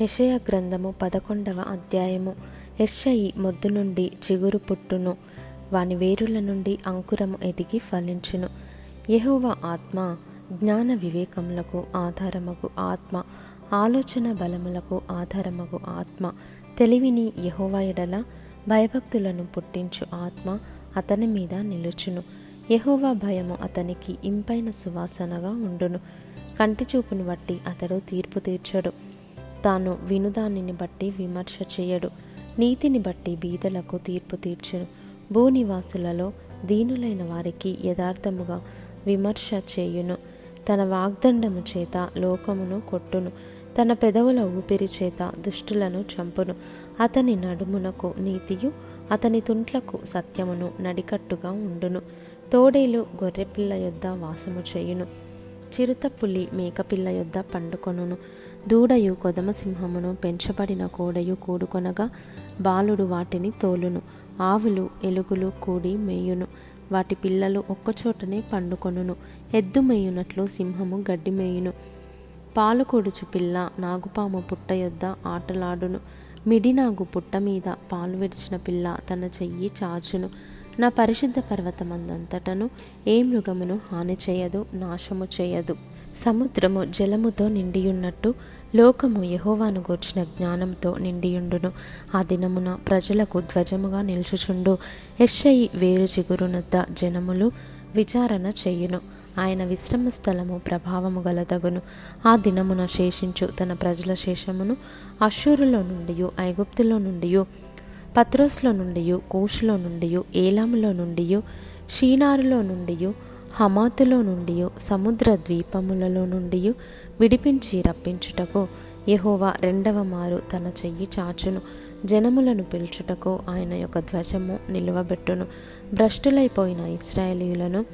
యషయ గ్రంథము పదకొండవ అధ్యాయము. యషయి మొద్దు నుండి చిగురు పుట్టును వాని వేరుల నుండి అంకురము ఎదిగి ఫలించును. యహోవ ఆత్మ జ్ఞాన వివేకములకు ఆధారమగు ఆత్మ ఆలోచన బలములకు ఆధారమగు ఆత్మ. తెలివిని యెహోవా ఎడల భయభక్తులను పుట్టించు ఆత్మ అతని మీద నిలుచును. యెహోవా భయము అతనికి ఇంపైన సువాసనగా ఉండును. కంటి చూపును బట్టి అతడు తీర్పు తీర్చడు. తాను వినుదానిని బట్టి విమర్శ చేయడు. నీతిని బట్టి బీదలకు తీర్పు తీర్చును. భూనివాసులలో దీనులైన వారికి యథార్థముగా విమర్శ చేయును. తన వాగ్దండము చేత లోకమును కొట్టును. తన పెదవుల ఊపిరి చేత దుష్టులను చంపును. అతని నడుమునకు నీతియు అతని తుంట్లకు సత్యమును నడికట్టుగా ఉండును. తోడేలు గొర్రెపిల్ల యొద్ద వాసము చేయును. చిరుతపులి మేకపిల్ల యొద్ద పండుకొనును. దూడయు కొదమసింహమును పెంచబడిన కోడయు కూడుకొనగా బాలుడు వాటిని తోలును. ఆవులు ఎలుగులు కూడి మేయును. వాటి పిల్లలు ఒక్కచోటనే పండుకొనును. ఎద్దు మేయునట్లు సింహము గడ్డి మేయును. పాలు కొడుచు పిల్ల నాగుపాము పుట్ట యొద్ద ఆటలాడును. మిడినాగు పుట్ట మీద పాలు విడిచిన పిల్ల తన చెయ్యి చాచును. నా పరిశుద్ధ పర్వతమందంతటను ఏ మృగమును హాని చేయదు నాశము చేయదు. సముద్రము జలముతో నిండియున్నట్టు లోకము యహోవాను గూర్చిన జ్ఞానంతో నిండియుండును. ఆ దినమున ప్రజలకు ధ్వజముగా నిల్చుచుండు. ఎషయి వేరు చిగురునద్ద జనములు విచారణ చేయును. ఆయన విశ్రమ స్థలము ప్రభావము గలదగును. ఆ దినమున శేషించు తన ప్రజల శేషమును అశూరులో నుండి ఐగుప్తులో నుండి పత్రోస్లో నుండి కూషులో నుండి ఏలాములో నుండి షీనారులో నుండి హమాతులో నుండి సముద్ర ద్వీపములలో నుండి విడిపించి రప్పించుటకు యహోవా రెండవ మారు తన చెయ్యి చాచును. జనములను పిలుచుటకు ఆయన యొక్క ధ్వజము నిలువబెట్టును. భ్రష్టులైపోయిన ఇస్రాయేలీయులను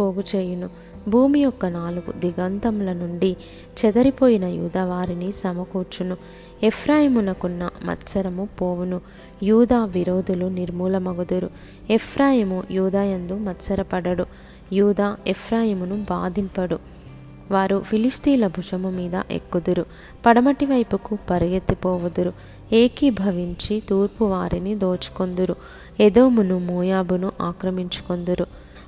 పోగు చేయును భూమి యొక్క నాలుగు దిగంతముల నుండి చెదరిపోయిన యూదవారిని సమకూర్చును. ఎఫ్రాయిమునకున్న మత్సరము పోవును. యూదా విరోధులు నిర్మూలమగుదురు. ఎఫ్రాయిము యూదాయందు మత్సరపడడు. యూదా ఎఫ్రాయిమును బాధింపడు. వారు ఫిలిస్తీన్ల భుజము మీద ఎక్కుదురు. పడమటి వైపుకు పరిగెత్తిపోవుదురు. ఏకీభవించి తూర్పు వారిని దోచుకొందురు. ఎదోమును మోయాబును ఆక్రమించుకొందురు.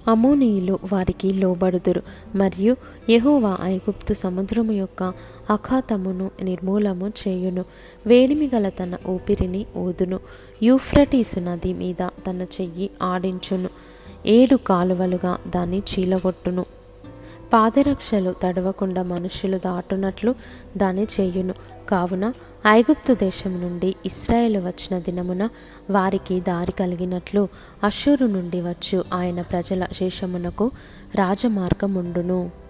అమోనీయులు వారికి లోబడుదురు. మరియు యహోవా ఐగుప్తు సముద్రము యొక్క అఖాతమును నిర్మూలము చేయును. వేడిమి గల తన ఊపిరిని ఊదును. యూఫ్రటీసు నది మీద తన చెయ్యి ఆడించును. ఏడు కాలువలుగా దాన్ని చీలగొట్టును. పాదరక్షలు తడవకుండా మనుషులు దాటునట్లు దాన్ని చేయును. కావున ఐగుప్తు దేశం నుండి ఇస్రాయేల్ వచ్చిన దినమున వారికి దారి కలిగినట్లు అషూరు నుండి వచ్చు ఆయన ప్రజల శేషమునకు రాజమార్గముండును.